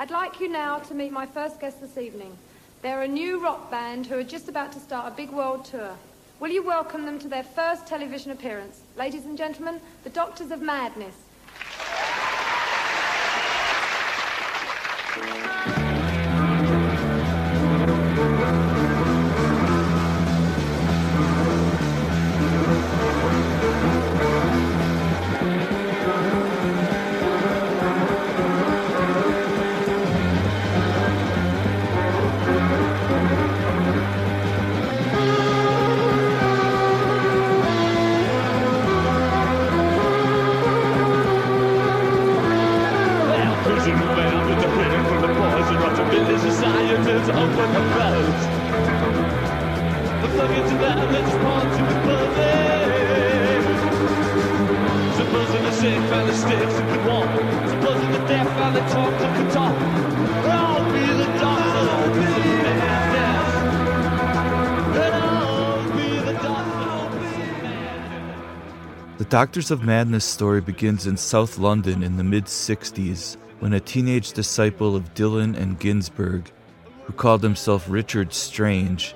I'd like you now to meet my first guest this evening. They're a new rock band who are just about to start a big world tour. Will you welcome them to their first television appearance? Ladies and gentlemen, the Doctors of Madness. Doctors of Madness story begins in South London in the mid 60s when a teenage disciple of Dylan and Ginsberg, who called himself Richard Strange,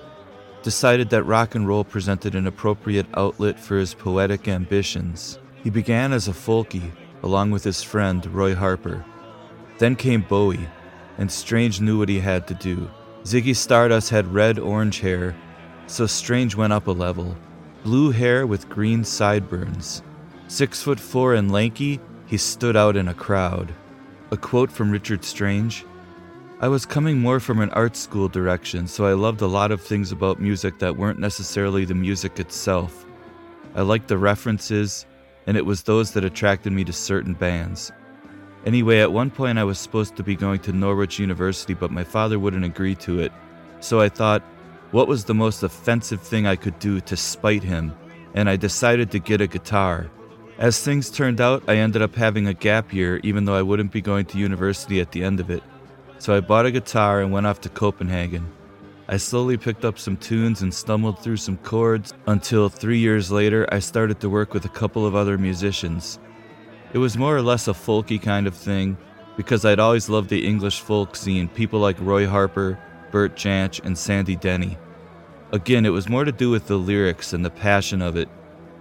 decided that rock and roll presented an appropriate outlet for his poetic ambitions. He began as a folkie, along with his friend Roy Harper. Then came Bowie, and Strange knew what he had to do. Ziggy Stardust had red orange hair, so Strange went up a level. Blue hair with green sideburns. Six foot four and lanky, he stood out in a crowd. A quote from Richard Strange I was coming more from an art school direction, so I loved a lot of things about music that weren't necessarily the music itself. I liked the references, and it was those that attracted me to certain bands. Anyway, at one point I was supposed to be going to Norwich University, but my father wouldn't agree to it. So I thought, what was the most offensive thing I could do to spite him? And I decided to get a guitar. As things turned out, I ended up having a gap year, even though I wouldn't be going to university at the end of it. So I bought a guitar and went off to Copenhagen. I slowly picked up some tunes and stumbled through some chords until three years later I started to work with a couple of other musicians. It was more or less a folky kind of thing because I'd always loved the English folk scene, people like Roy Harper, Bert Jansch, and Sandy Denny. Again, it was more to do with the lyrics and the passion of it,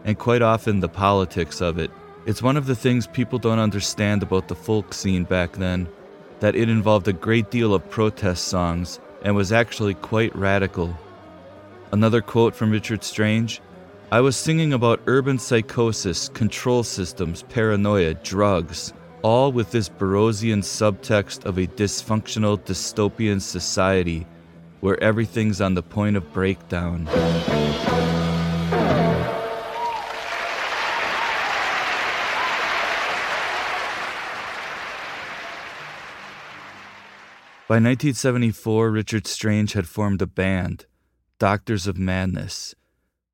and quite often the politics of it. It's one of the things people don't understand about the folk scene back then that it involved a great deal of protest songs and was actually quite radical. Another quote from Richard Strange I was singing about urban psychosis, control systems, paranoia, drugs, all with this Burroughsian subtext of a dysfunctional dystopian society where everything's on the point of breakdown. By 1974, Richard Strange had formed a band, Doctors of Madness.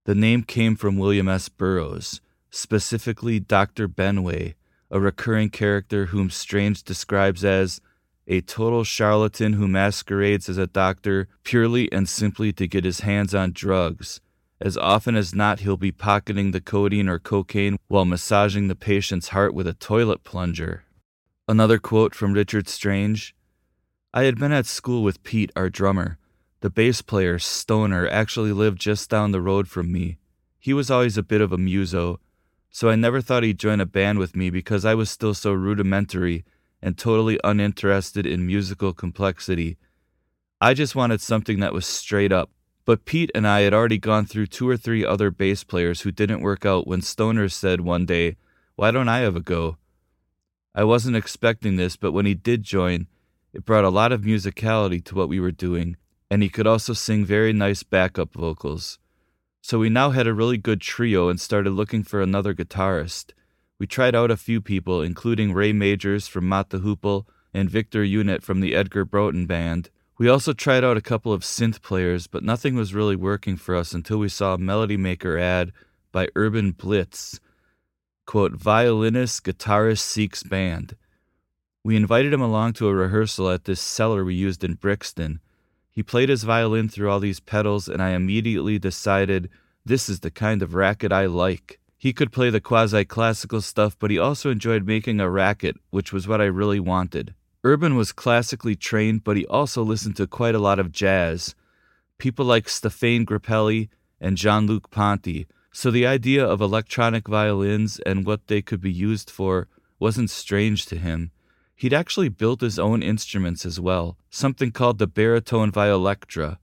The name came from William S. Burroughs, specifically Dr. Benway, a recurring character whom Strange describes as a total charlatan who masquerades as a doctor purely and simply to get his hands on drugs. As often as not, he'll be pocketing the codeine or cocaine while massaging the patient's heart with a toilet plunger. Another quote from Richard Strange I had been at school with Pete, our drummer. The bass player, Stoner, actually lived just down the road from me. He was always a bit of a muso, so I never thought he'd join a band with me because I was still so rudimentary and totally uninterested in musical complexity. I just wanted something that was straight up. But Pete and I had already gone through two or three other bass players who didn't work out when Stoner said one day, Why don't I have a go? I wasn't expecting this, but when he did join, it brought a lot of musicality to what we were doing, and he could also sing very nice backup vocals. So we now had a really good trio and started looking for another guitarist. We tried out a few people, including Ray Majors from Mott the Hoople and Victor Unitt from the Edgar Broughton Band. We also tried out a couple of synth players, but nothing was really working for us until we saw a Melody Maker ad by Urban Blitz. Quote, violinist, guitarist seeks band. We invited him along to a rehearsal at this cellar we used in Brixton. He played his violin through all these pedals, and I immediately decided this is the kind of racket I like. He could play the quasi classical stuff, but he also enjoyed making a racket, which was what I really wanted. Urban was classically trained, but he also listened to quite a lot of jazz. People like Stéphane Grappelli and Jean Luc Ponty, so the idea of electronic violins and what they could be used for wasn't strange to him. He'd actually built his own instruments as well, something called the baritone violectra,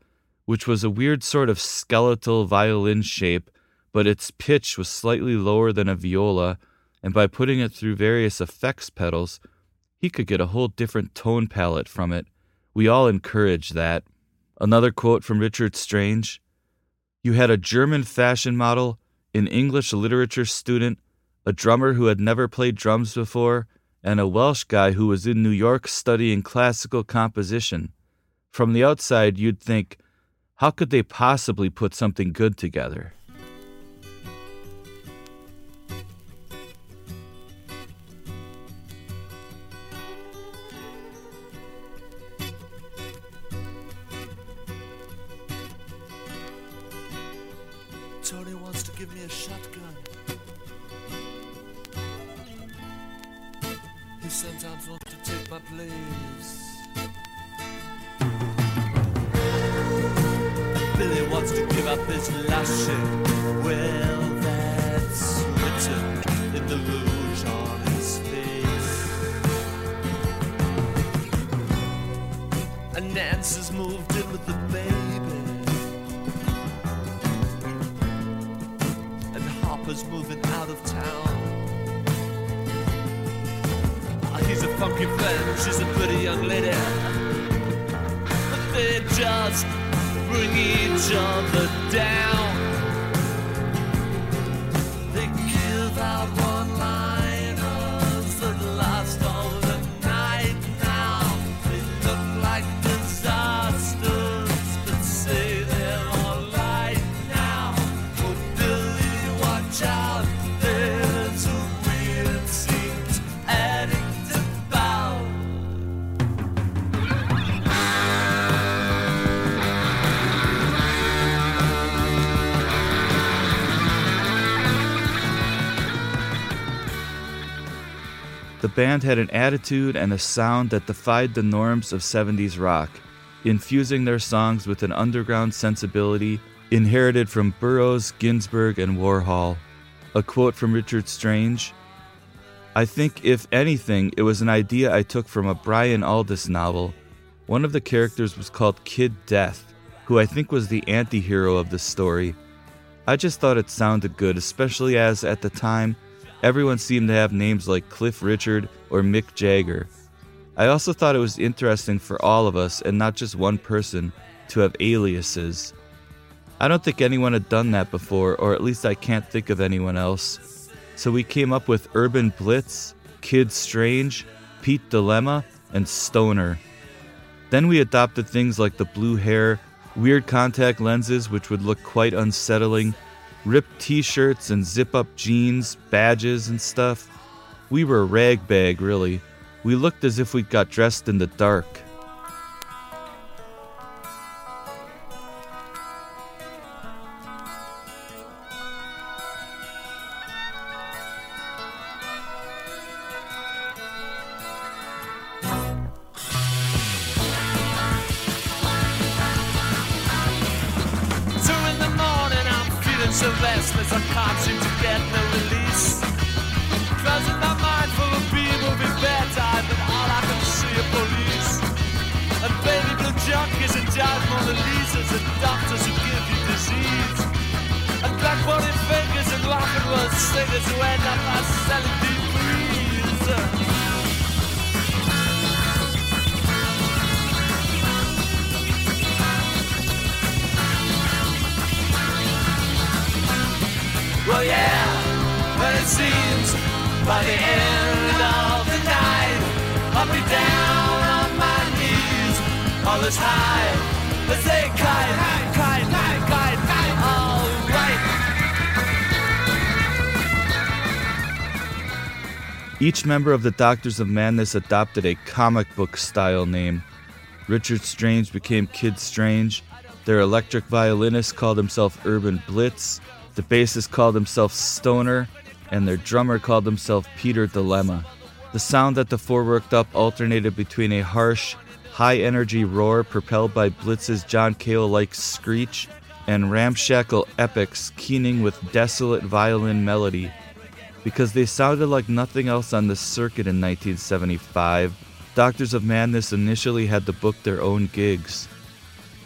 which was a weird sort of skeletal violin shape but its pitch was slightly lower than a viola, and by putting it through various effects pedals, he could get a whole different tone palette from it. We all encourage that. Another quote from Richard Strange You had a German fashion model, an English literature student, a drummer who had never played drums before, and a Welsh guy who was in New York studying classical composition. From the outside, you'd think, how could they possibly put something good together? Give up his lashing. Well, that's written in the rouge on his face. And Nancy's moved in with the baby. And Harper's moving out of town. Ah, He's a funky friend, she's a pretty young lady. But they just bring each other down. Band had an attitude and a sound that defied the norms of 70s rock, infusing their songs with an underground sensibility inherited from Burroughs, Ginsberg, and Warhol. A quote from Richard Strange I think, if anything, it was an idea I took from a Brian Aldiss novel. One of the characters was called Kid Death, who I think was the anti hero of the story. I just thought it sounded good, especially as, at the time, everyone seemed to have names like Cliff Richard or Mick Jagger. I also thought it was interesting for all of us, and not just one person, to have aliases. I don't think anyone had done that before, or at least I can't think of anyone else. So we came up with Urban Blitz, Kid Strange, Pete Dilemma, and Stoner. Then we adopted things like the blue hair, weird contact lenses, which would look quite unsettling, ripped t shirts and zip up jeans, badges, and stuff. We were a rag bag, really. We looked as if we'd got dressed in the dark. It seems by the end of the night, I'll be down on my knees, all as high as they. Each member of the Doctors of Madness adopted a comic book style name. Richard Strange became Kid Strange. Their electric violinist called himself Urban Blitz. The bassist called himself Stoner, and their drummer called himself Peter Dilemma. The sound that the four worked up alternated between a harsh, high energy roar propelled by Blitz's John Cale like screech and ramshackle epics keening with desolate violin melody. Because they sounded like nothing else on the circuit in 1975, Doctors of Madness initially had to book their own gigs.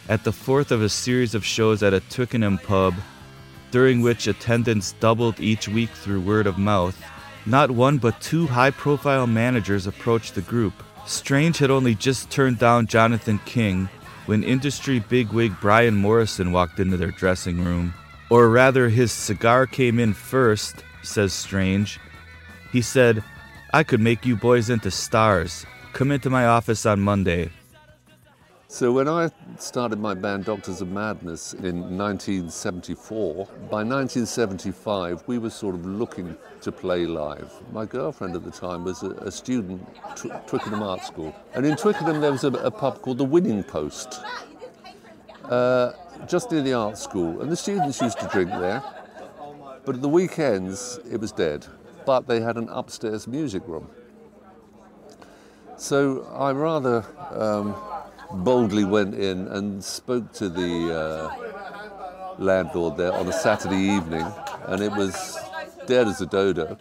At the fourth of a series of shows at a Twickenham pub, during which attendance doubled each week through word of mouth, not one but two high profile managers approached the group. Strange had only just turned down Jonathan King when industry bigwig Brian Morrison walked into their dressing room. Or rather, his cigar came in first, says Strange. He said, I could make you boys into stars. Come into my office on Monday. So when I started my band Doctors of Madness in 1974, by 1975 we were sort of looking to play live. My girlfriend at the time was a, a student at Twickenham Art School. And in Twickenham there was a, a pub called the Winning Post, uh, just near the art school. And the students used to drink there. But at the weekends it was dead. But they had an upstairs music room. So I rather um, boldly went in and spoke to the uh, landlord there on a Saturday evening, and it was dead as a dodo.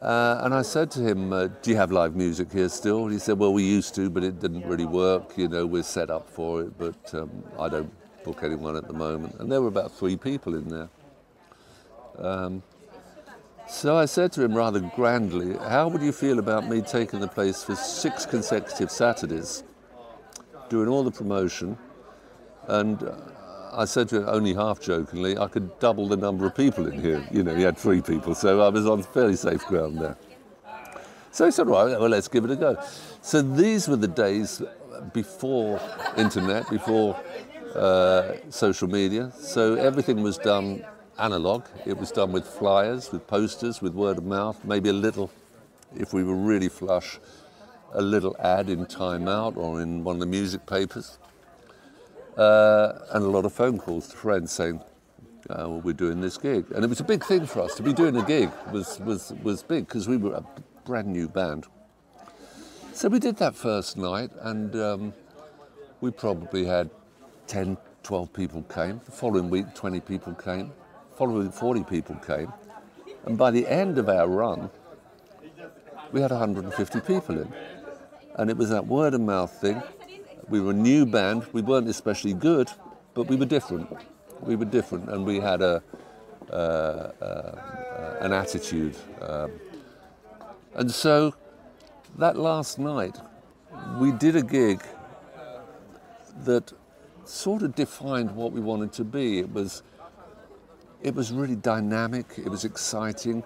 Uh, and I said to him, uh, Do you have live music here still? And he said, Well, we used to, but it didn't really work. You know, we're set up for it, but um, I don't book anyone at the moment. And there were about three people in there. Um, so I said to him rather grandly, How would you feel about me taking the place for six consecutive Saturdays, doing all the promotion? And uh, I said to him, only half jokingly, I could double the number of people in here. You know, he had three people, so I was on fairly safe ground there. So he said, Right, well, let's give it a go. So these were the days before internet, before uh, social media. So everything was done analog. It was done with flyers, with posters, with word of mouth, maybe a little, if we were really flush, a little ad in Time Out or in one of the music papers. Uh, and a lot of phone calls to friends saying, uh, well, we're doing this gig. And it was a big thing for us to be doing a gig was, was, was big because we were a brand new band. So we did that first night and um, we probably had 10, 12 people came. The following week, 20 people came following 40 people came. And by the end of our run, we had 150 people in. And it was that word of mouth thing. We were a new band. We weren't especially good, but we were different. We were different, and we had a uh, uh, an attitude. Um, and so that last night, we did a gig that sort of defined what we wanted to be. It was it was really dynamic, it was exciting.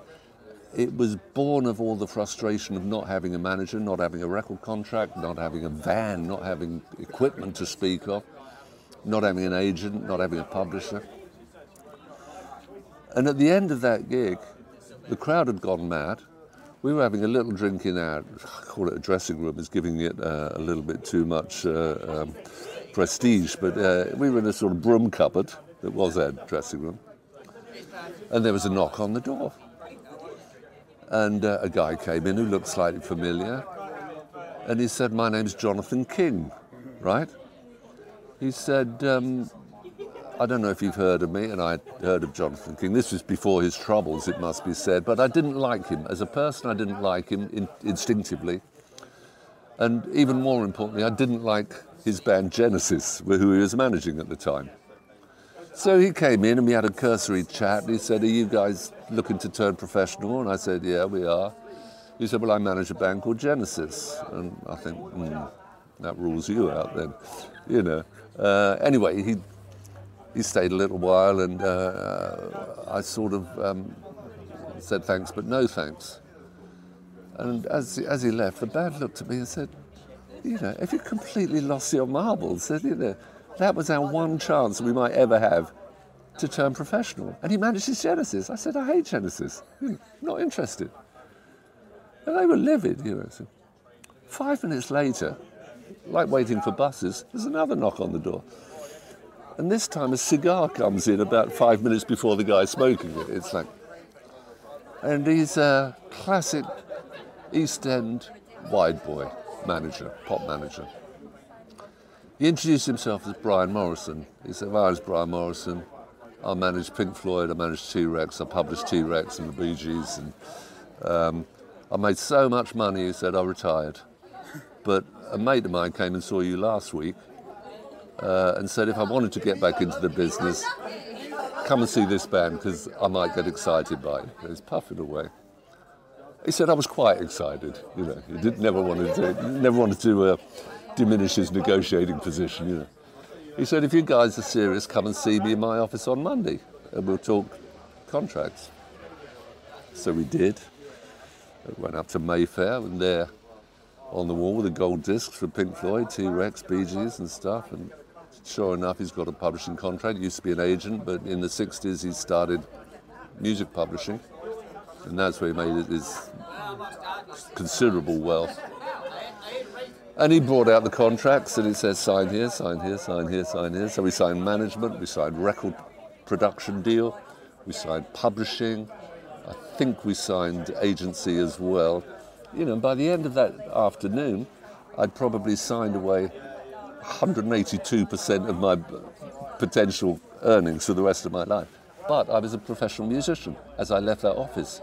It was born of all the frustration of not having a manager, not having a record contract, not having a van, not having equipment to speak of, not having an agent, not having a publisher. And at the end of that gig, the crowd had gone mad. We were having a little drink in our, I call it a dressing room, is giving it uh, a little bit too much uh, um, prestige, but uh, we were in a sort of broom cupboard that was our dressing room and there was a knock on the door. And uh, a guy came in who looked slightly familiar, and he said, My name's Jonathan King, right? He said, um, I don't know if you've heard of me, and I'd heard of Jonathan King. This was before his troubles, it must be said, but I didn't like him. As a person, I didn't like him in, instinctively. And even more importantly, I didn't like his band Genesis, who he was managing at the time. So he came in and we had a cursory chat. And he said, Are you guys looking to turn professional? And I said, Yeah, we are. He said, Well, I manage a band called Genesis. And I think, hmm, that rules you out then, you know. Uh, anyway, he, he stayed a little while and uh, I sort of um, said thanks, but no thanks. And as, as he left, the band looked at me and said, You know, have you completely lost your marbles? Said, you know, that was our one chance we might ever have to turn professional. And he manages Genesis. I said, I hate Genesis. Hmm, not interested. And they were livid, you know. So five minutes later, like waiting for buses, there's another knock on the door. And this time a cigar comes in about five minutes before the guy smoking it. It's like, and he's a classic East End wide boy manager, pop manager. He introduced himself as Brian Morrison. He said, I was Brian Morrison. I managed Pink Floyd, I managed T-Rex, I published T-Rex and the Bee Gees. And, um, I made so much money, he said, I retired. But a mate of mine came and saw you last week uh, and said if I wanted to get back into the business, come and see this band because I might get excited by it. He's puffing away. He said I was quite excited. You know, he did, never wanted to never wanted to uh, diminish his negotiating position. You know, he said if you guys are serious, come and see me in my office on Monday, and we'll talk contracts. So we did. We went up to Mayfair, and there on the wall the gold discs for Pink Floyd, T-Rex, Bee Gees, and stuff. And sure enough, he's got a publishing contract. He used to be an agent, but in the 60s he started music publishing, and that's where he made his considerable wealth. And he brought out the contracts, and it says sign here, sign here, sign here, sign here. So we signed management, we signed record production deal, we signed publishing. I think we signed agency as well. You know, by the end of that afternoon, I'd probably signed away 182% of my potential earnings for the rest of my life. But I was a professional musician as I left that office.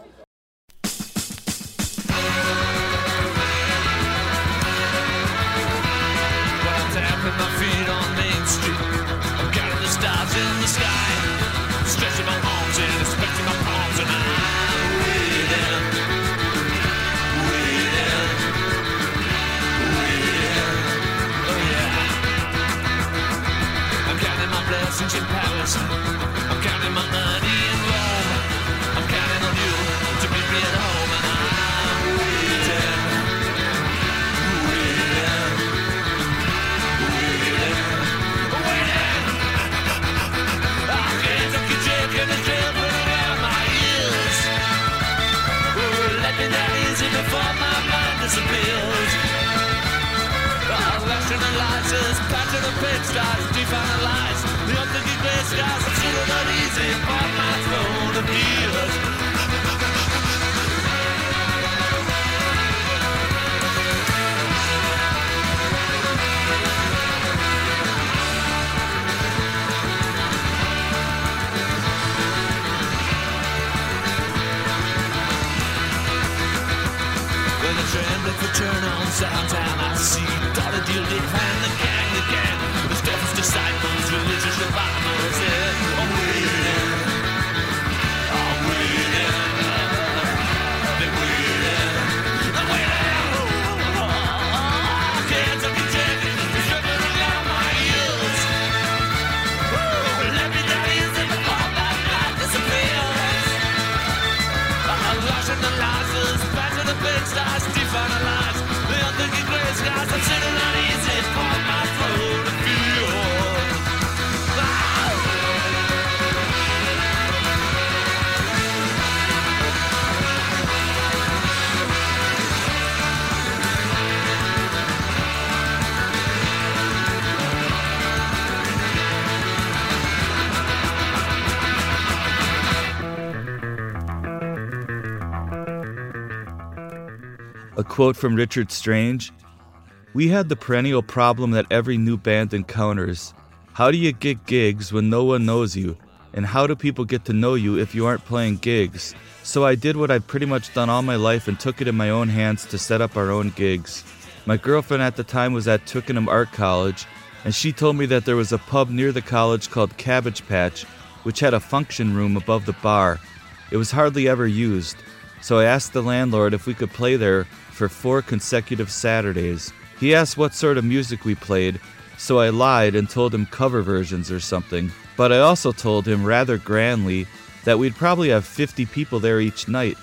The trembling for turn on downtown, I see Dollar Deal and the gang, the gang. The Stephens disciples, religious revivals. Yeah, quote from Richard Strange We had the perennial problem that every new band encounters. How do you get gigs when no one knows you? And how do people get to know you if you aren't playing gigs? So I did what I've pretty much done all my life and took it in my own hands to set up our own gigs. My girlfriend at the time was at Twickenham Art College, and she told me that there was a pub near the college called Cabbage Patch, which had a function room above the bar. It was hardly ever used, so I asked the landlord if we could play there for four consecutive Saturdays. He asked what sort of music we played, so I lied and told him cover versions or something. But I also told him rather grandly that we'd probably have 50 people there each night,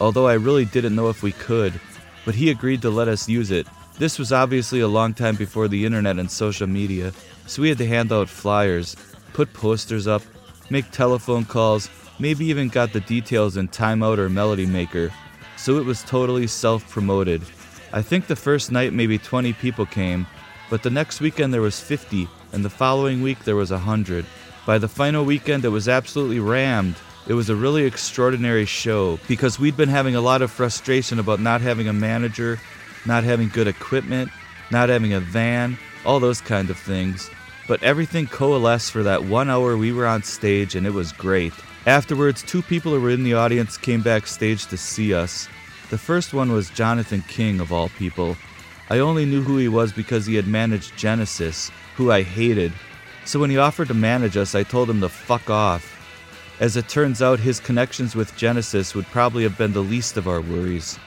although I really didn't know if we could, but he agreed to let us use it. This was obviously a long time before the internet and social media, so we had to hand out flyers, put posters up, make telephone calls, maybe even got the details in Time Out or Melody Maker, so it was totally self promoted. I think the first night maybe 20 people came, but the next weekend there was 50, and the following week there was 100. By the final weekend, it was absolutely rammed. It was a really extraordinary show because we'd been having a lot of frustration about not having a manager, not having good equipment, not having a van, all those kind of things. But everything coalesced for that one hour we were on stage, and it was great. Afterwards, two people who were in the audience came backstage to see us. The first one was Jonathan King, of all people. I only knew who he was because he had managed Genesis, who I hated. So when he offered to manage us, I told him to fuck off. As it turns out, his connections with Genesis would probably have been the least of our worries.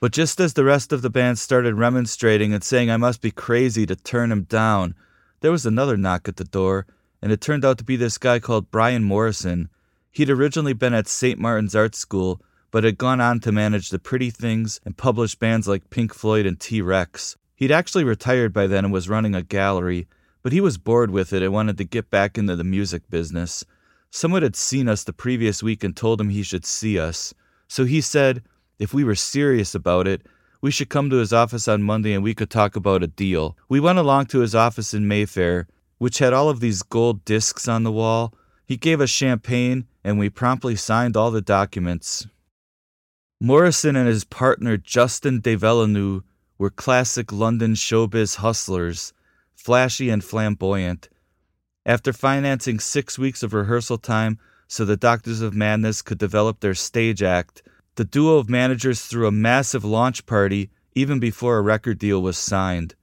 But just as the rest of the band started remonstrating and saying I must be crazy to turn him down, there was another knock at the door, and it turned out to be this guy called Brian Morrison. He'd originally been at St. Martin's Art School, but had gone on to manage the Pretty Things and publish bands like Pink Floyd and T Rex. He'd actually retired by then and was running a gallery, but he was bored with it and wanted to get back into the music business. Someone had seen us the previous week and told him he should see us. So he said, if we were serious about it, we should come to his office on Monday and we could talk about a deal. We went along to his office in Mayfair, which had all of these gold discs on the wall. He gave us champagne, and we promptly signed all the documents. Morrison and his partner Justin de Villeneuve were classic London showbiz hustlers, flashy and flamboyant. After financing six weeks of rehearsal time so the Doctors of Madness could develop their stage act, the duo of managers threw a massive launch party even before a record deal was signed.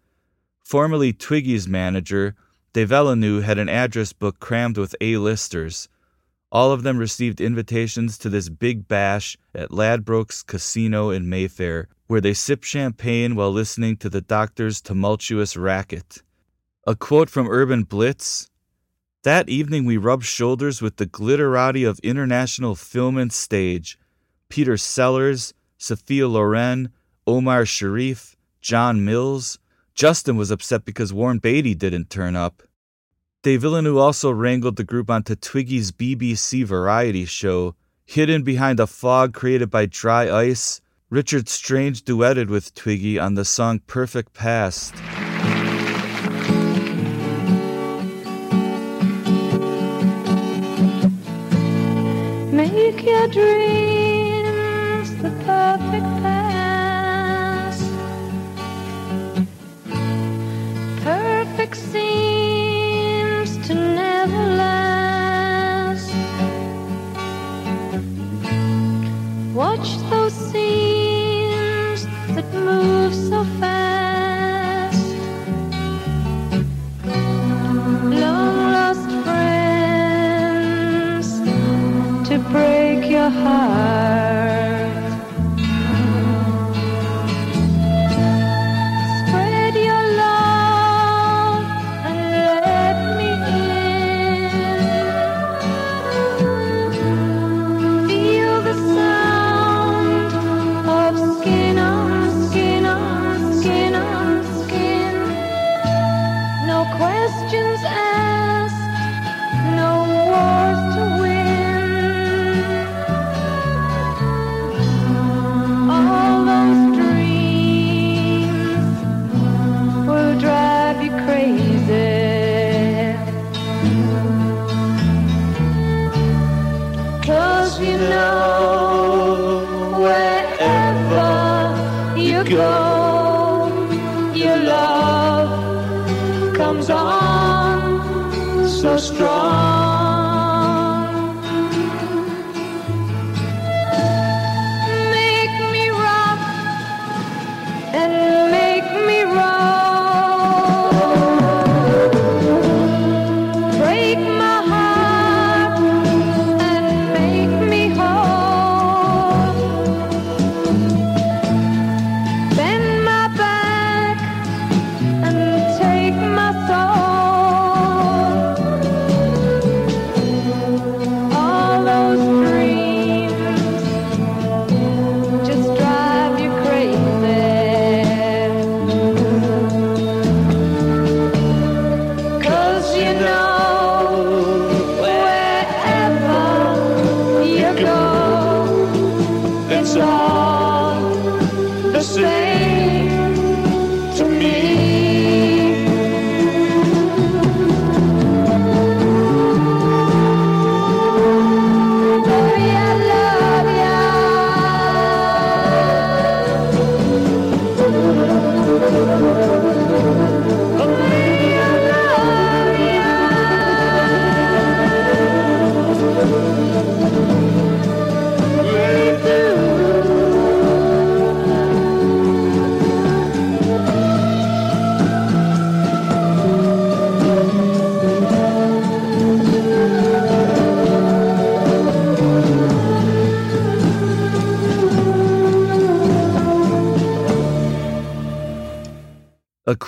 Formerly Twiggy's manager, De Villeneuve had an address book crammed with A-listers. All of them received invitations to this big bash at Ladbrokes Casino in Mayfair, where they sipped champagne while listening to the doctor's tumultuous racket. A quote from Urban Blitz That evening we rubbed shoulders with the glitterati of international film and stage Peter Sellers, Sophia Loren, Omar Sharif, John Mills. Justin was upset because Warren Beatty didn't turn up. De Villeneuve also wrangled the group onto Twiggy's BBC variety show. Hidden behind a fog created by dry ice, Richard Strange duetted with Twiggy on the song Perfect Past. Make your dreams the perfect past. Perfect seems to never last. Watch those scenes that move so fast. Long lost friends to break your heart.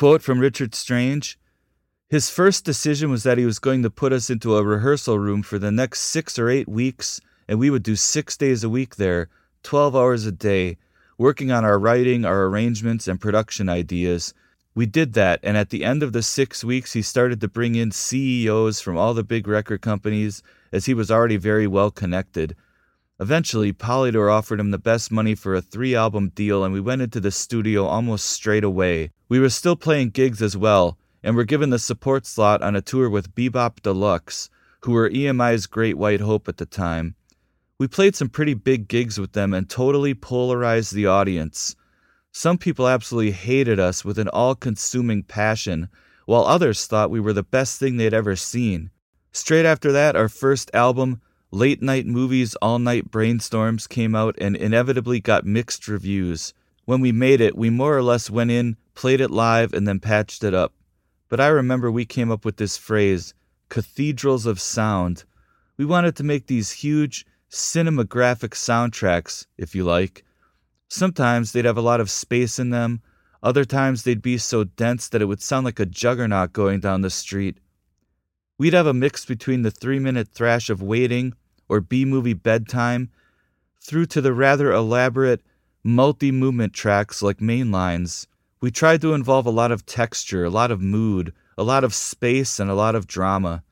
Quote from Richard Strange His first decision was that he was going to put us into a rehearsal room for the next six or eight weeks, and we would do six days a week there, 12 hours a day, working on our writing, our arrangements, and production ideas. We did that, and at the end of the six weeks, he started to bring in CEOs from all the big record companies, as he was already very well connected. Eventually, Polydor offered him the best money for a three album deal, and we went into the studio almost straight away. We were still playing gigs as well, and were given the support slot on a tour with Bebop Deluxe, who were EMI's Great White Hope at the time. We played some pretty big gigs with them and totally polarized the audience. Some people absolutely hated us with an all consuming passion, while others thought we were the best thing they'd ever seen. Straight after that, our first album, Late Night Movies, All Night Brainstorms came out and inevitably got mixed reviews. When we made it, we more or less went in, played it live, and then patched it up. But I remember we came up with this phrase, cathedrals of sound. We wanted to make these huge, cinematographic soundtracks, if you like. Sometimes they'd have a lot of space in them, other times they'd be so dense that it would sound like a juggernaut going down the street. We'd have a mix between the three minute thrash of waiting or B movie bedtime, through to the rather elaborate multi movement tracks like mainlines. We tried to involve a lot of texture, a lot of mood, a lot of space, and a lot of drama.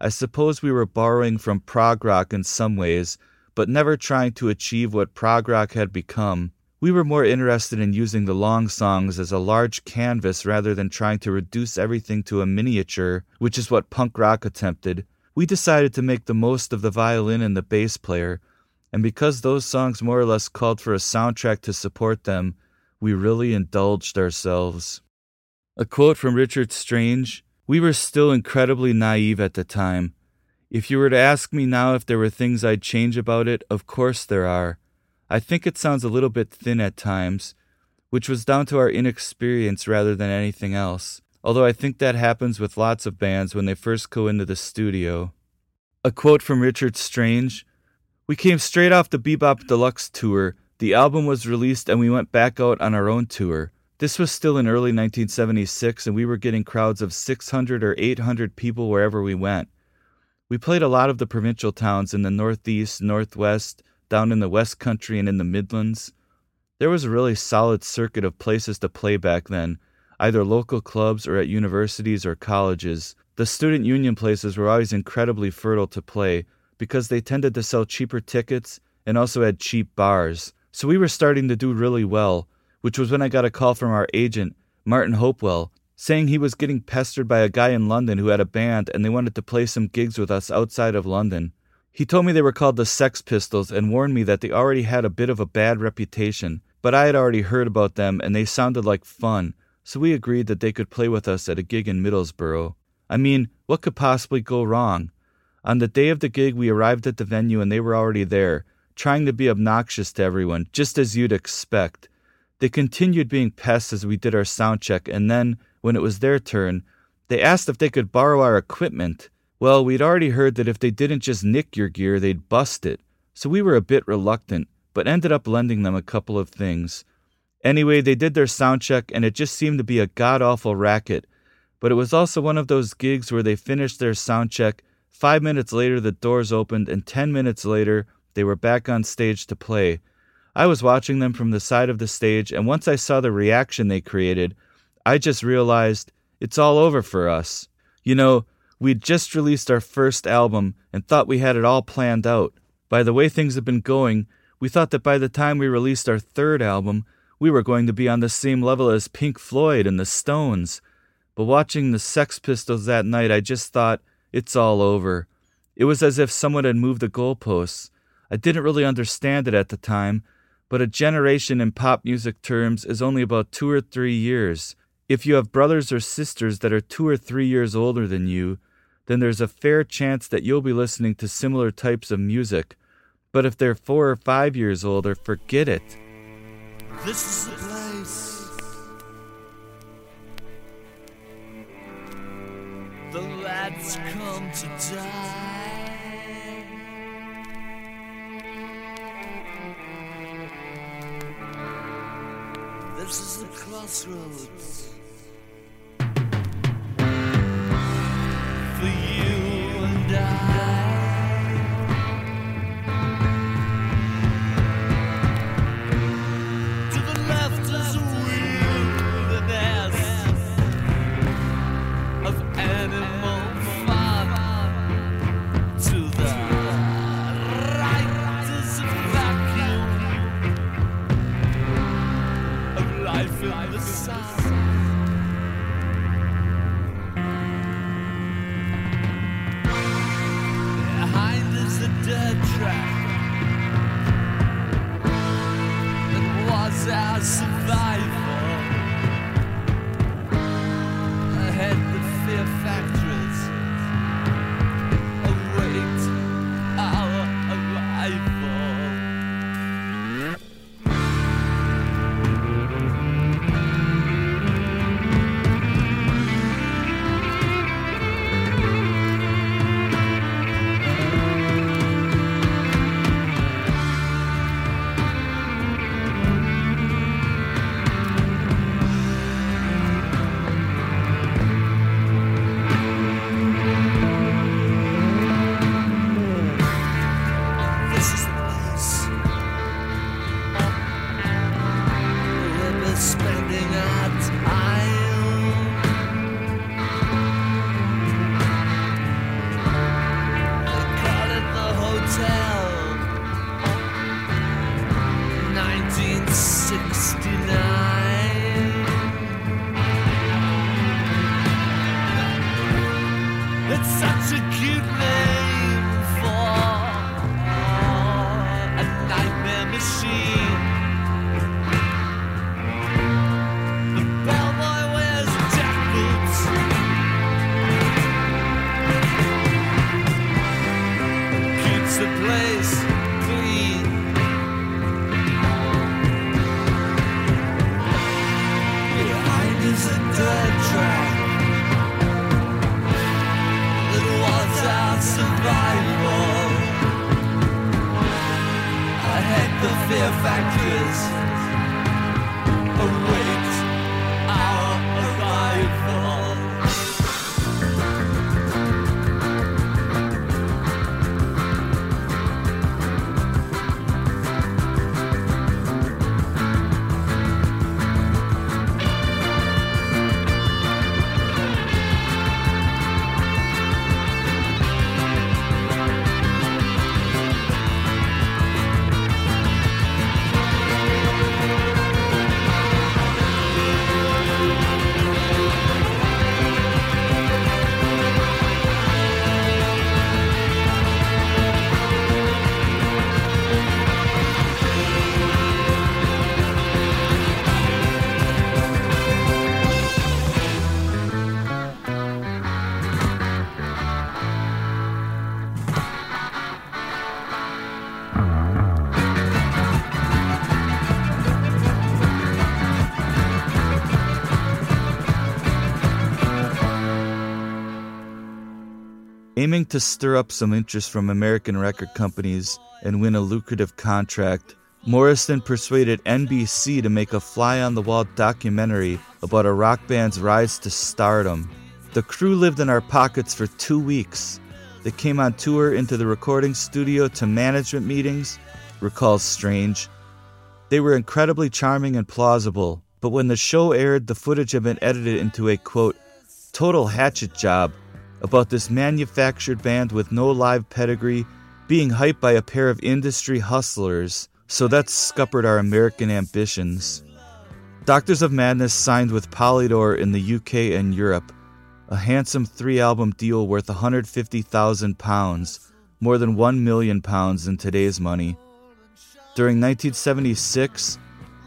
I suppose we were borrowing from prog rock in some ways, but never trying to achieve what prog rock had become. We were more interested in using the long songs as a large canvas rather than trying to reduce everything to a miniature, which is what punk rock attempted we decided to make the most of the violin and the bass player, and because those songs more or less called for a soundtrack to support them, we really indulged ourselves. A quote from Richard Strange We were still incredibly naive at the time. If you were to ask me now if there were things I'd change about it, of course there are. I think it sounds a little bit thin at times, which was down to our inexperience rather than anything else although I think that happens with lots of bands when they first go into the studio. A quote from Richard Strange We came straight off the Bebop Deluxe tour. The album was released and we went back out on our own tour. This was still in early 1976, and we were getting crowds of 600 or 800 people wherever we went. We played a lot of the provincial towns in the Northeast, Northwest, down in the West Country, and in the Midlands. There was a really solid circuit of places to play back then, either local clubs or at universities or colleges. The student union places were always incredibly fertile to play because they tended to sell cheaper tickets and also had cheap bars. So we were starting to do really well, which was when I got a call from our agent, Martin Hopewell, saying he was getting pestered by a guy in London who had a band and they wanted to play some gigs with us outside of London. He told me they were called the Sex Pistols and warned me that they already had a bit of a bad reputation, but I had already heard about them and they sounded like fun, so we agreed that they could play with us at a gig in Middlesbrough. I mean, what could possibly go wrong? On the day of the gig, we arrived at the venue and they were already there, trying to be obnoxious to everyone, just as you'd expect. They continued being pests as we did our sound check, and then, when it was their turn, they asked if they could borrow our equipment. Well, we'd already heard that if they didn't just nick your gear, they'd bust it, so we were a bit reluctant, but ended up lending them a couple of things. Anyway, they did their sound check and it just seemed to be a god awful racket. But it was also one of those gigs where they finished their sound check, five minutes later the doors opened, and ten minutes later they were back on stage to play. I was watching them from the side of the stage, and once I saw the reaction they created, I just realized it's all over for us. You know, we'd just released our first album and thought we had it all planned out. By the way things had been going, we thought that by the time we released our third album, we were going to be on the same level as Pink Floyd and the Stones. But watching the Sex Pistols that night, I just thought, it's all over. It was as if someone had moved the goalposts. I didn't really understand it at the time, but a generation in pop music terms is only about two or three years. If you have brothers or sisters that are two or three years older than you, then there's a fair chance that you'll be listening to similar types of music. But if they're four or five years older, forget it. This is the place. The lads come to die. This is the crossroads. It's such a To stir up some interest from American record companies and win a lucrative contract, Morrison persuaded NBC to make a fly on the wall documentary about a rock band's rise to stardom. The crew lived in our pockets for two weeks. They came on tour into the recording studio to management meetings, recalls Strange. They were incredibly charming and plausible, but when the show aired, the footage had been edited into a quote, total hatchet job about this manufactured band with no live pedigree being hyped by a pair of industry hustlers, so that scuppered our American ambitions. Doctors of Madness signed with Polydor in the UK and Europe, a handsome three album deal worth £150,000, more than £1 million in today's money. During 1976,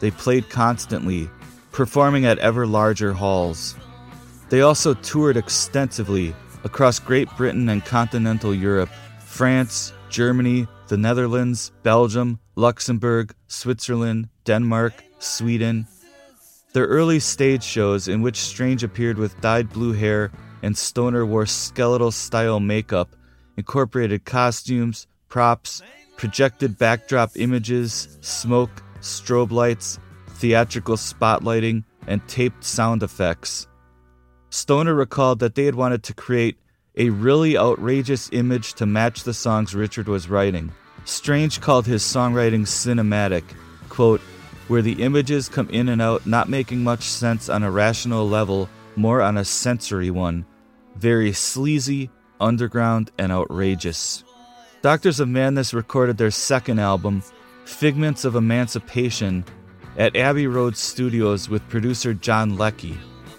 they played constantly, performing at ever larger halls. They also toured extensively across Great Britain and continental Europe, France, Germany, the Netherlands, Belgium, Luxembourg, Switzerland, Denmark, Sweden. Their early stage shows, in which Strange appeared with dyed blue hair and Stoner wore skeletal style makeup, incorporated costumes, props, projected backdrop images, smoke, strobe lights, theatrical spotlighting, and taped sound effects. Stoner recalled that they had wanted to create a really outrageous image to match the songs Richard was writing. Strange called his songwriting cinematic, quote, where the images come in and out, not making much sense on a rational level, more on a sensory one. Very sleazy, underground, and outrageous. Doctors of Madness recorded their second album, Figments of Emancipation, at Abbey Road Studios with producer John Leckie.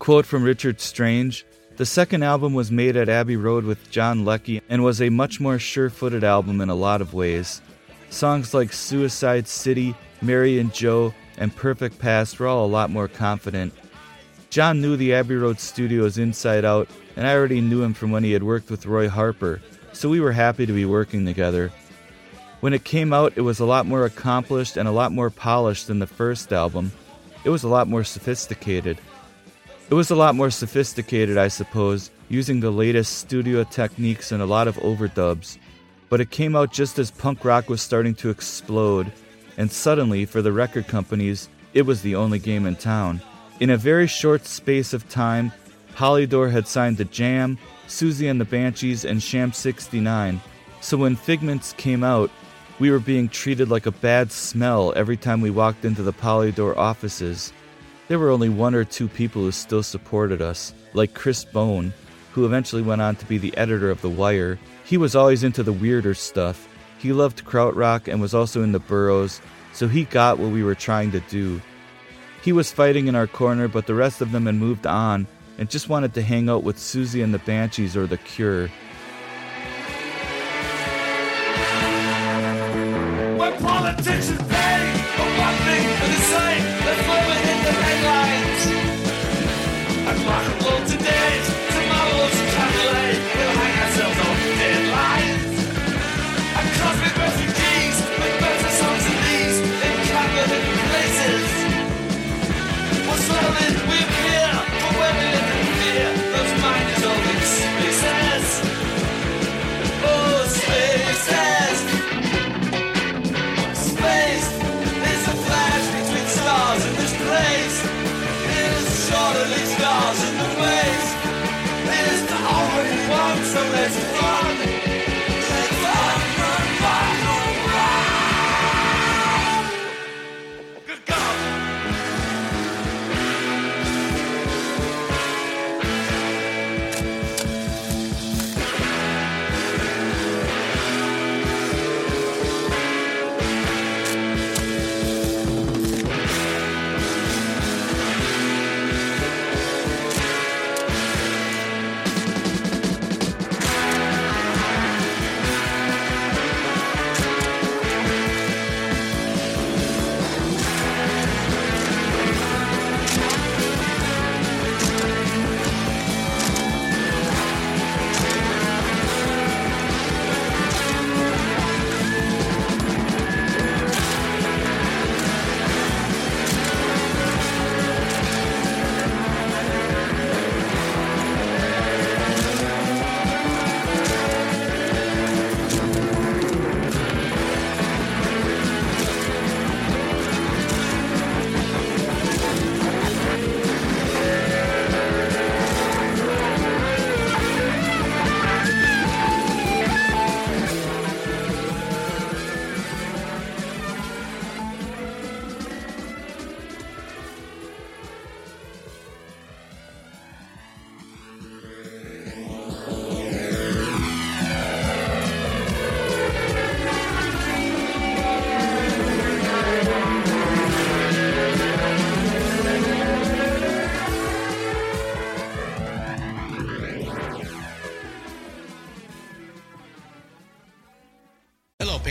quote from Richard Strange The second album was made at Abbey Road with John Leckie and was a much more sure footed album in a lot of ways. Songs like Suicide City, Mary and Joe, and Perfect Past were all a lot more confident. John knew the Abbey Road studios inside out, and I already knew him from when he had worked with Roy Harper, so we were happy to be working together. When it came out, it was a lot more accomplished and a lot more polished than the first album. It was a lot more sophisticated. It was a lot more sophisticated, I suppose, using the latest studio techniques and a lot of overdubs. But it came out just as punk rock was starting to explode, and suddenly, for the record companies, it was the only game in town. In a very short space of time, Polydor had signed The Jam, Siouxsie and the Banshees, and Sham 69. So when Figments came out, we were being treated like a bad smell every time we walked into the Polydor offices. There were only one or two people who still supported us, like Chris Bohn, who eventually went on to be the editor of The Wire. He was always into the weirder stuff. He loved krautrock and was also in the Burroughs, so he got what we were trying to do. He was fighting in our corner, but the rest of them had moved on and just wanted to hang out with Siouxsie and the Banshees or The Cure. When politicians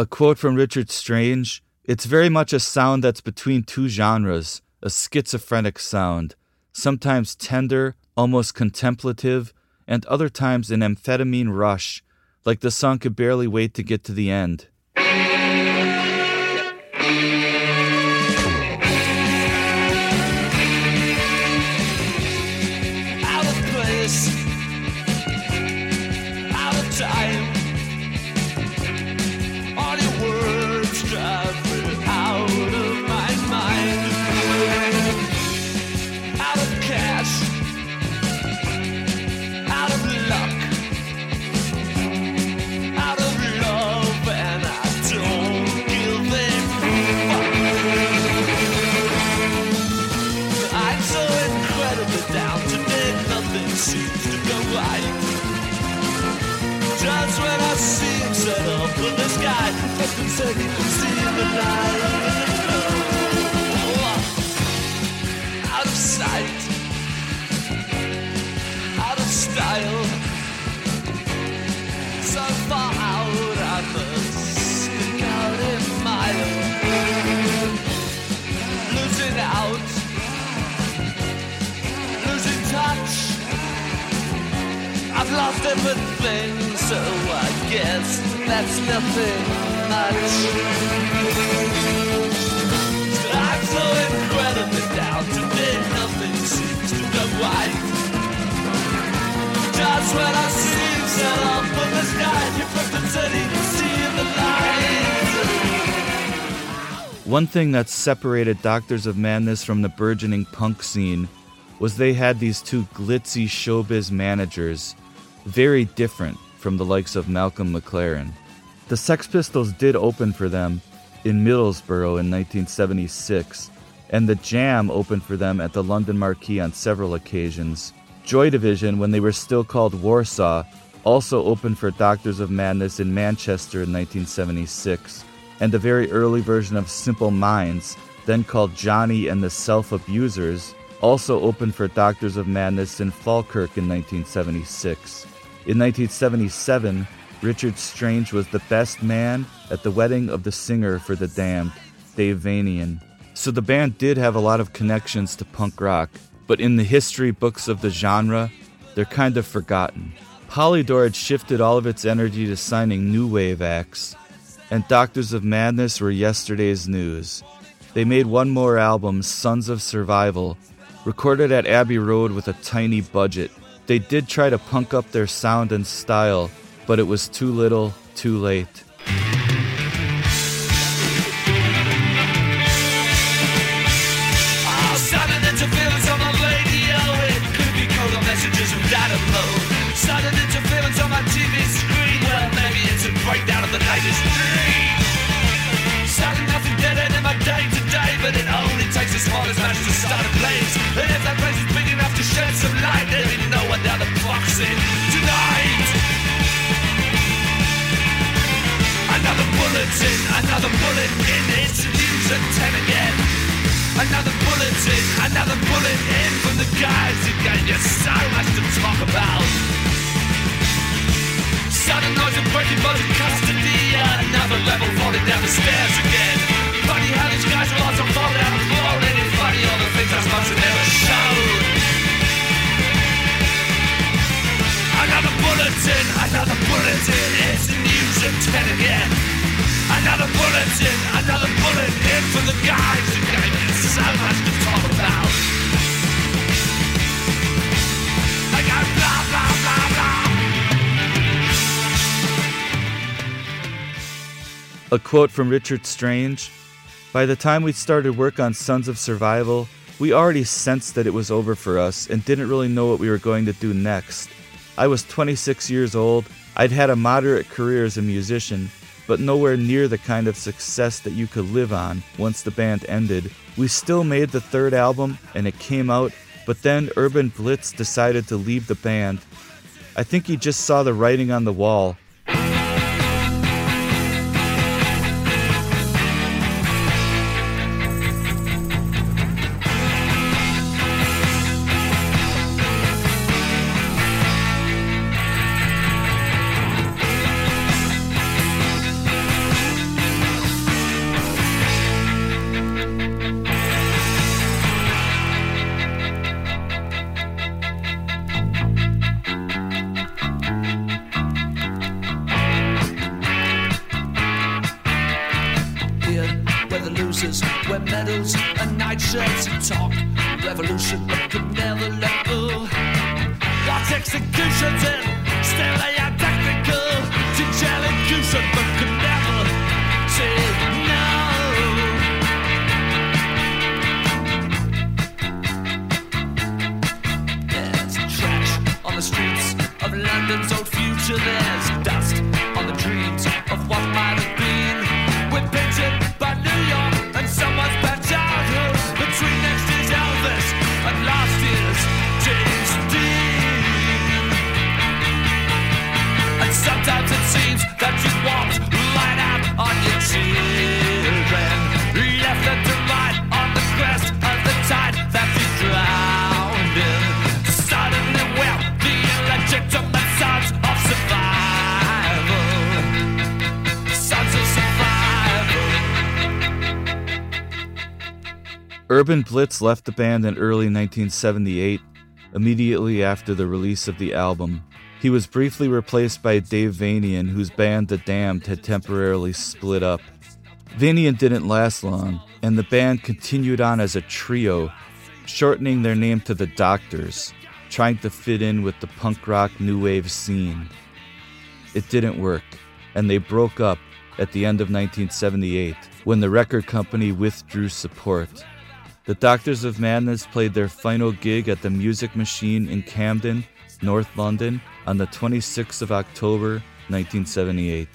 A quote from Richard Strange It's very much a sound that's between two genres, a schizophrenic sound, sometimes tender, almost contemplative, and other times an amphetamine rush, like the song could barely wait to get to the end. I've lost everything, so I guess that's nothing much. I'm so incredibly down nothing seems to right. Just when I set up in the sky, he flipped and said he see the light. One thing that separated Doctors of Madness from the burgeoning punk scene was they had these two glitzy showbiz managers, very different from the likes of Malcolm McLaren. The Sex Pistols did open for them in Middlesbrough in 1976, and the Jam opened for them at the London Marquee on several occasions. Joy Division, when they were still called Warsaw, also opened for Doctors of Madness in Manchester in 1976, and the very early version of Simple Minds, then called Johnny and the Self Abusers, also opened for Doctors of Madness in Falkirk in 1976. In 1977, Richard Strange was the best man at the wedding of the singer for The Damned, Dave Vanian. So the band did have a lot of connections to punk rock, but in the history books of the genre, they're kind of forgotten. Polydor had shifted all of its energy to signing new wave acts, and Doctors of Madness were yesterday's news. They made one more album, Sons of Survival, recorded at Abbey Road with a tiny budget. They did try to punk up their sound and style, but it was too little, too late. Bullet in. News at 10 again. Another bulletin, another bullet in from the guys who gave you so much to talk about. Sudden noise of breaking bones in custody. Another level falling down the stairs again. Funny how these guys will also fall down the floor. And it's funny all the things I'm supposed to never show. Another bulletin, another bulletin, it's the news at 10 again. Another bulletin, another bullet in for the guys who gave so much to talk about. Go blah, blah, blah, blah. A quote from Richard Strange By the time we started work on Sons of Survival, we already sensed that it was over for us and didn't really know what we were going to do next. I was 26 years old, I'd had a moderate career as a musician, but nowhere near the kind of success that you could live on once the band ended. We still made the third album and it came out, but then Urban Blitz decided to leave the band. I think he just saw the writing on the wall Urban Blitz left the band in early 1978, immediately after the release of the album. He was briefly replaced by Dave Vanian, whose band The Damned had temporarily split up. Vanian didn't last long, and the band continued on as a trio, shortening their name to The Doctors, trying to fit in with the punk rock new wave scene. It didn't work, and they broke up at the end of 1978 when the record company withdrew support. The Doctors of Madness played their final gig at the Music Machine in Camden, North London, on the 26th of October, 1978.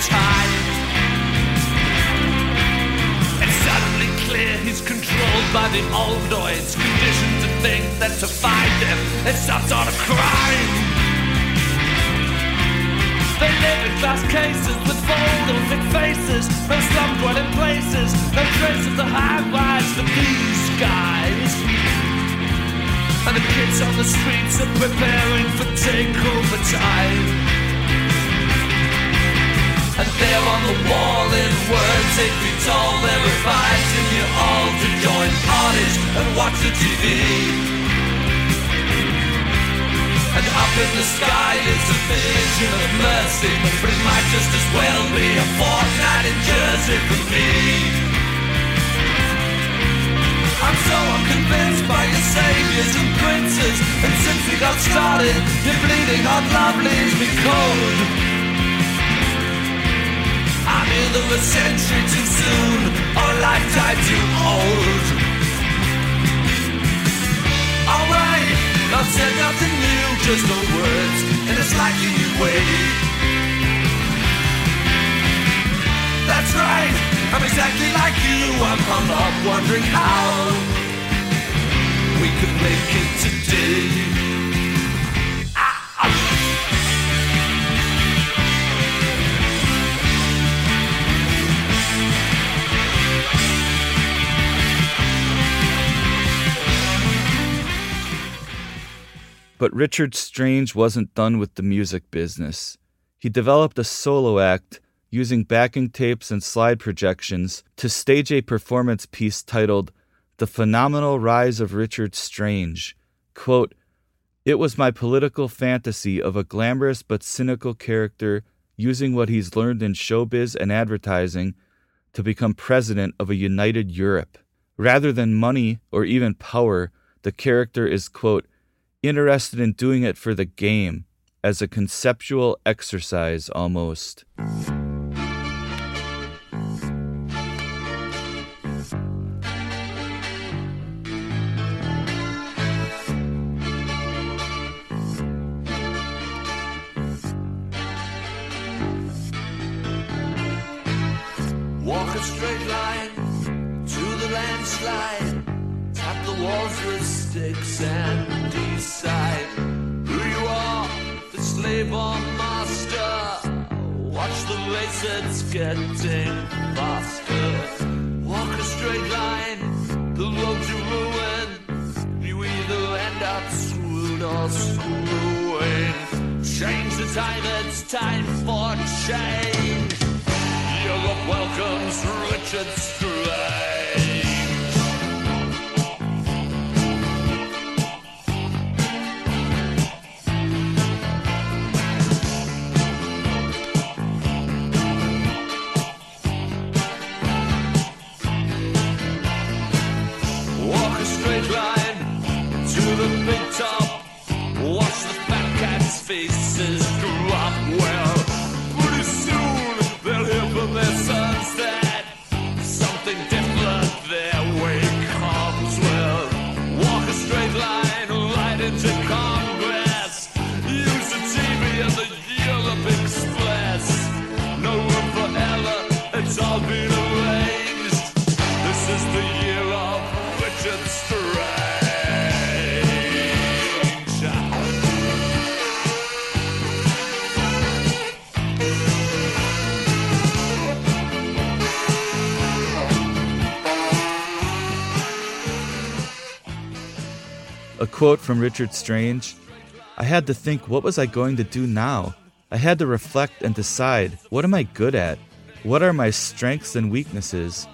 Time. It's suddenly clear he's controlled by the Aldoids, conditioned to think that to find them is some sort of crime. They live in glass cases with fold-over faces, no slum-dwelling places, no trace of the high-rise for these guys. And the kids on the streets are preparing for takeover time. And there on the wall in words eight feet tall, they're advising you all to join parties and watch the TV. And up in the sky is a vision of mercy, but it might just as well be a fortnight in Jersey for me. I'm so unconvinced by your saviors and princes And since we got started, your bleeding hot love leaves me cold I'm a century too soon or a lifetime too old Alright, I've said nothing new, just old words in a slightly new way That's right, I'm exactly like you. I'm hung up wondering how we could make it today. But Richard Strange wasn't done with the music business. He developed a solo act using backing tapes and slide projections to stage a performance piece titled The Phenomenal Rise of Richard Strange. Quote, it was my political fantasy of a glamorous but cynical character using what he's learned in showbiz and advertising to become president of a united Europe. Rather than money or even power, the character is, quote, interested in doing it for the game, as a conceptual exercise almost. Walk a straight line to the landslide. Tap the walls with sticks and decide who you are, the slave or master. Watch the race, it's getting faster. Walk a straight line, the road to ruin. You either end up screwed or screwing. Change the time, it's time for change. Europe welcomes Richard Strange. Quote from Richard Strange I had to think, what was I going to do now? I had to reflect and decide, what am I good at? What are my strengths and weaknesses?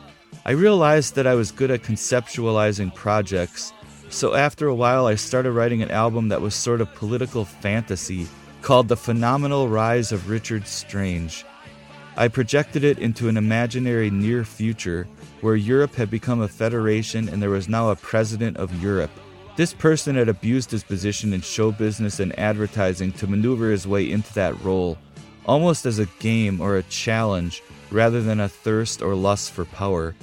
I realized that I was good at conceptualizing projects, so after a while I started writing an album that was sort of political fantasy called The Phenomenal Rise of Richard Strange. I projected it into an imaginary near future where Europe had become a federation and there was now a president of Europe. This person had abused his position in show business and advertising to maneuver his way into that role, almost as a game or a challenge rather than a thirst or lust for power.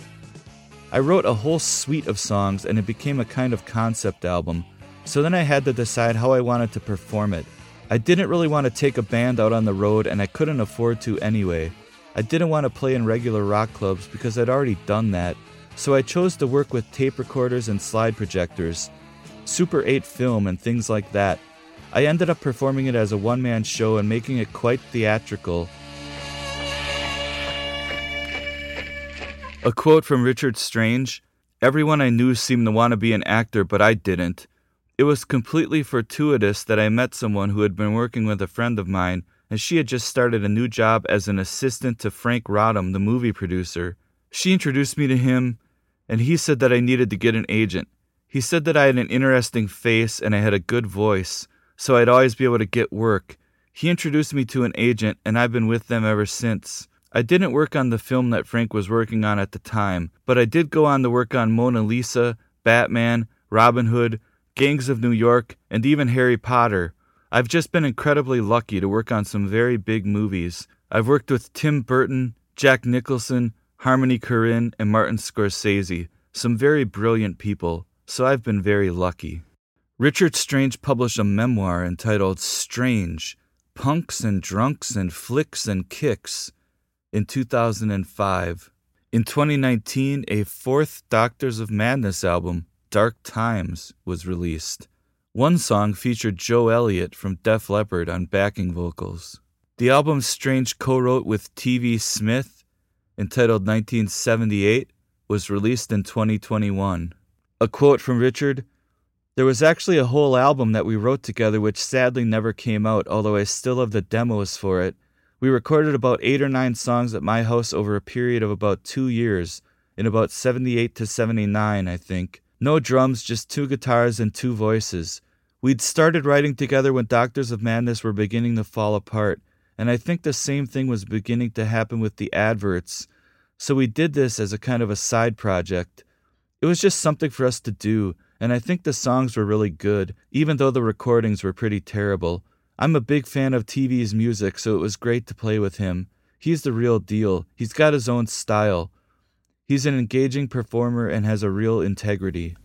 I wrote a whole suite of songs and it became a kind of concept album, so then I had to decide how I wanted to perform it. I didn't really want to take a band out on the road and I couldn't afford to anyway. I didn't want to play in regular rock clubs because I'd already done that, so I chose to work with tape recorders and slide projectors, Super 8 film, and things like that. I ended up performing it as a one man show and making it quite theatrical. A quote from Richard Strange Everyone I knew seemed to want to be an actor, but I didn't. It was completely fortuitous that I met someone who had been working with a friend of mine, and she had just started a new job as an assistant to Frank Roddam, the movie producer. She introduced me to him, and he said that I needed to get an agent. He said that I had an interesting face and I had a good voice, so I'd always be able to get work. He introduced me to an agent, and I've been with them ever since. I didn't work on the film that Frank was working on at the time, but I did go on to work on Mona Lisa, Batman, Robin Hood, Gangs of New York, and even Harry Potter. I've just been incredibly lucky to work on some very big movies. I've worked with Tim Burton, Jack Nicholson, Harmony Korine, and Martin Scorsese, some very brilliant people, so I've been very lucky. Richard Strange published a memoir entitled Strange Punks and Drunks and Flicks and Kicks in 2005. In 2019, a fourth Doctors of Madness album, Dark Times, was released. One song featured Joe Elliott from Def Leppard on backing vocals. The album Strange co wrote with T.V. Smith, entitled 1978, was released in 2021. A quote from Richard There was actually a whole album that we wrote together, which sadly never came out, although I still have the demos for it. We recorded about eight or nine songs at my house over a period of about two years, in about 78 to 79, I think. No drums, just two guitars and two voices. We'd started writing together when Doctors of Madness were beginning to fall apart, and I think the same thing was beginning to happen with the adverts. So we did this as a kind of a side project. It was just something for us to do, and I think the songs were really good, even though the recordings were pretty terrible. I'm a big fan of TV's music, so it was great to play with him. He's the real deal. He's got his own style. He's an engaging performer and has a real integrity.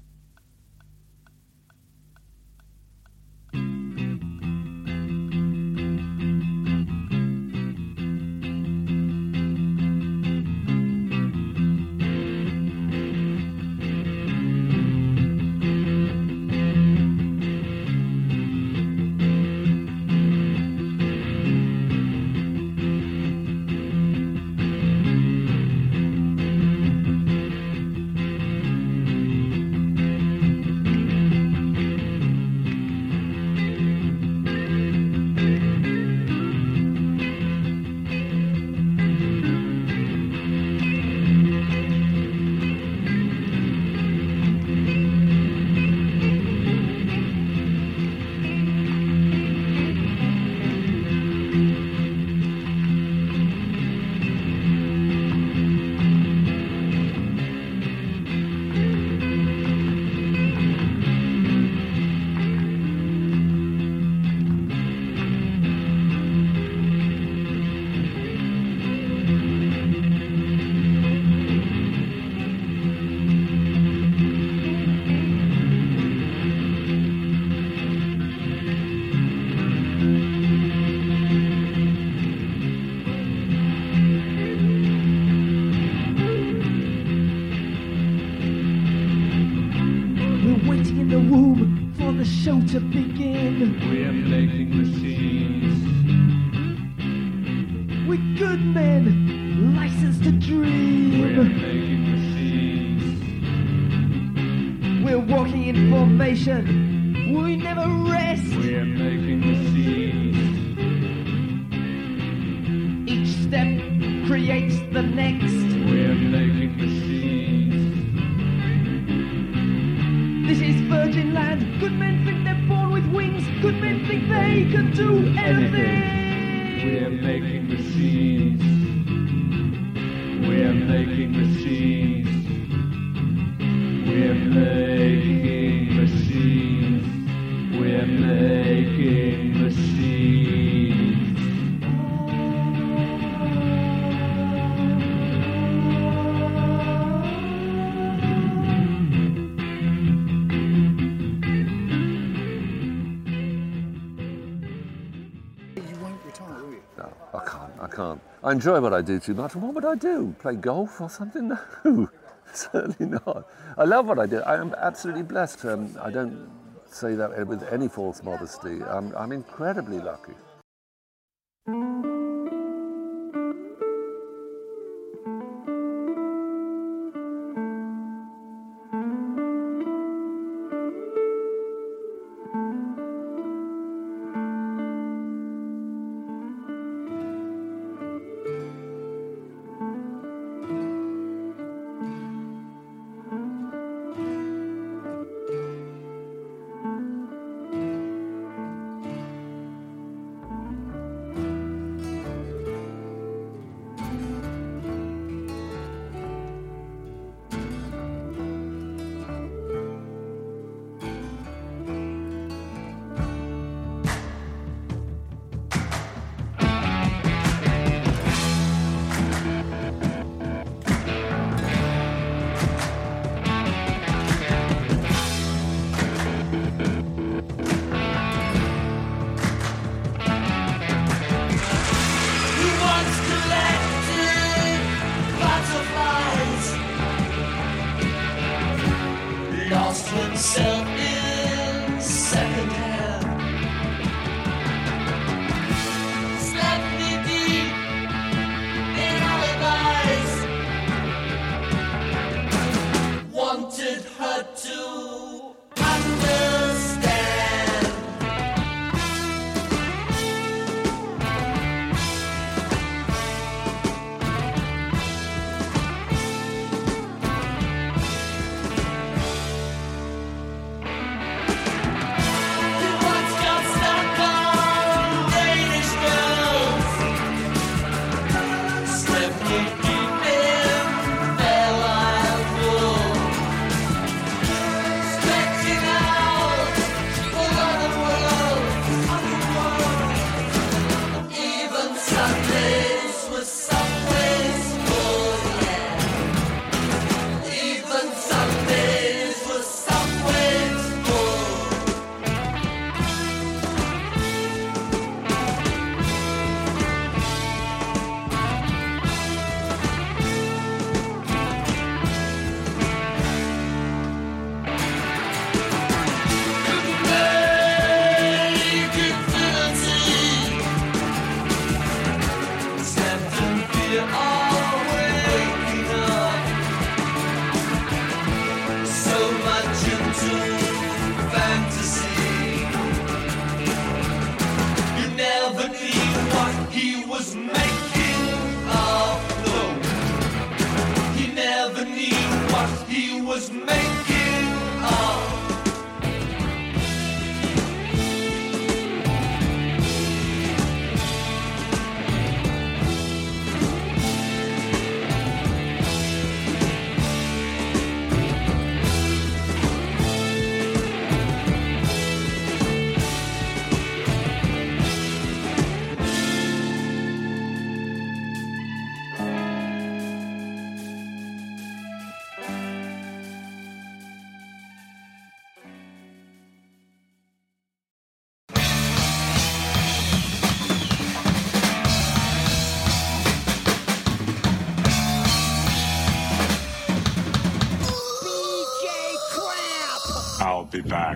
We're walking in formation. We never rest. We're making the machines. Each step creates the next. We're making the machines. This is Virgin Land. Good men think they're born with wings. Good men think they can do anything. We're making the machines. We're making machines. We're making I can't. I can't. I enjoy what I do too much. What would I do? Play golf or something? No, certainly not. I love what I do. I am absolutely blessed. Um, I don't say that with any false modesty. I'm, I'm incredibly lucky.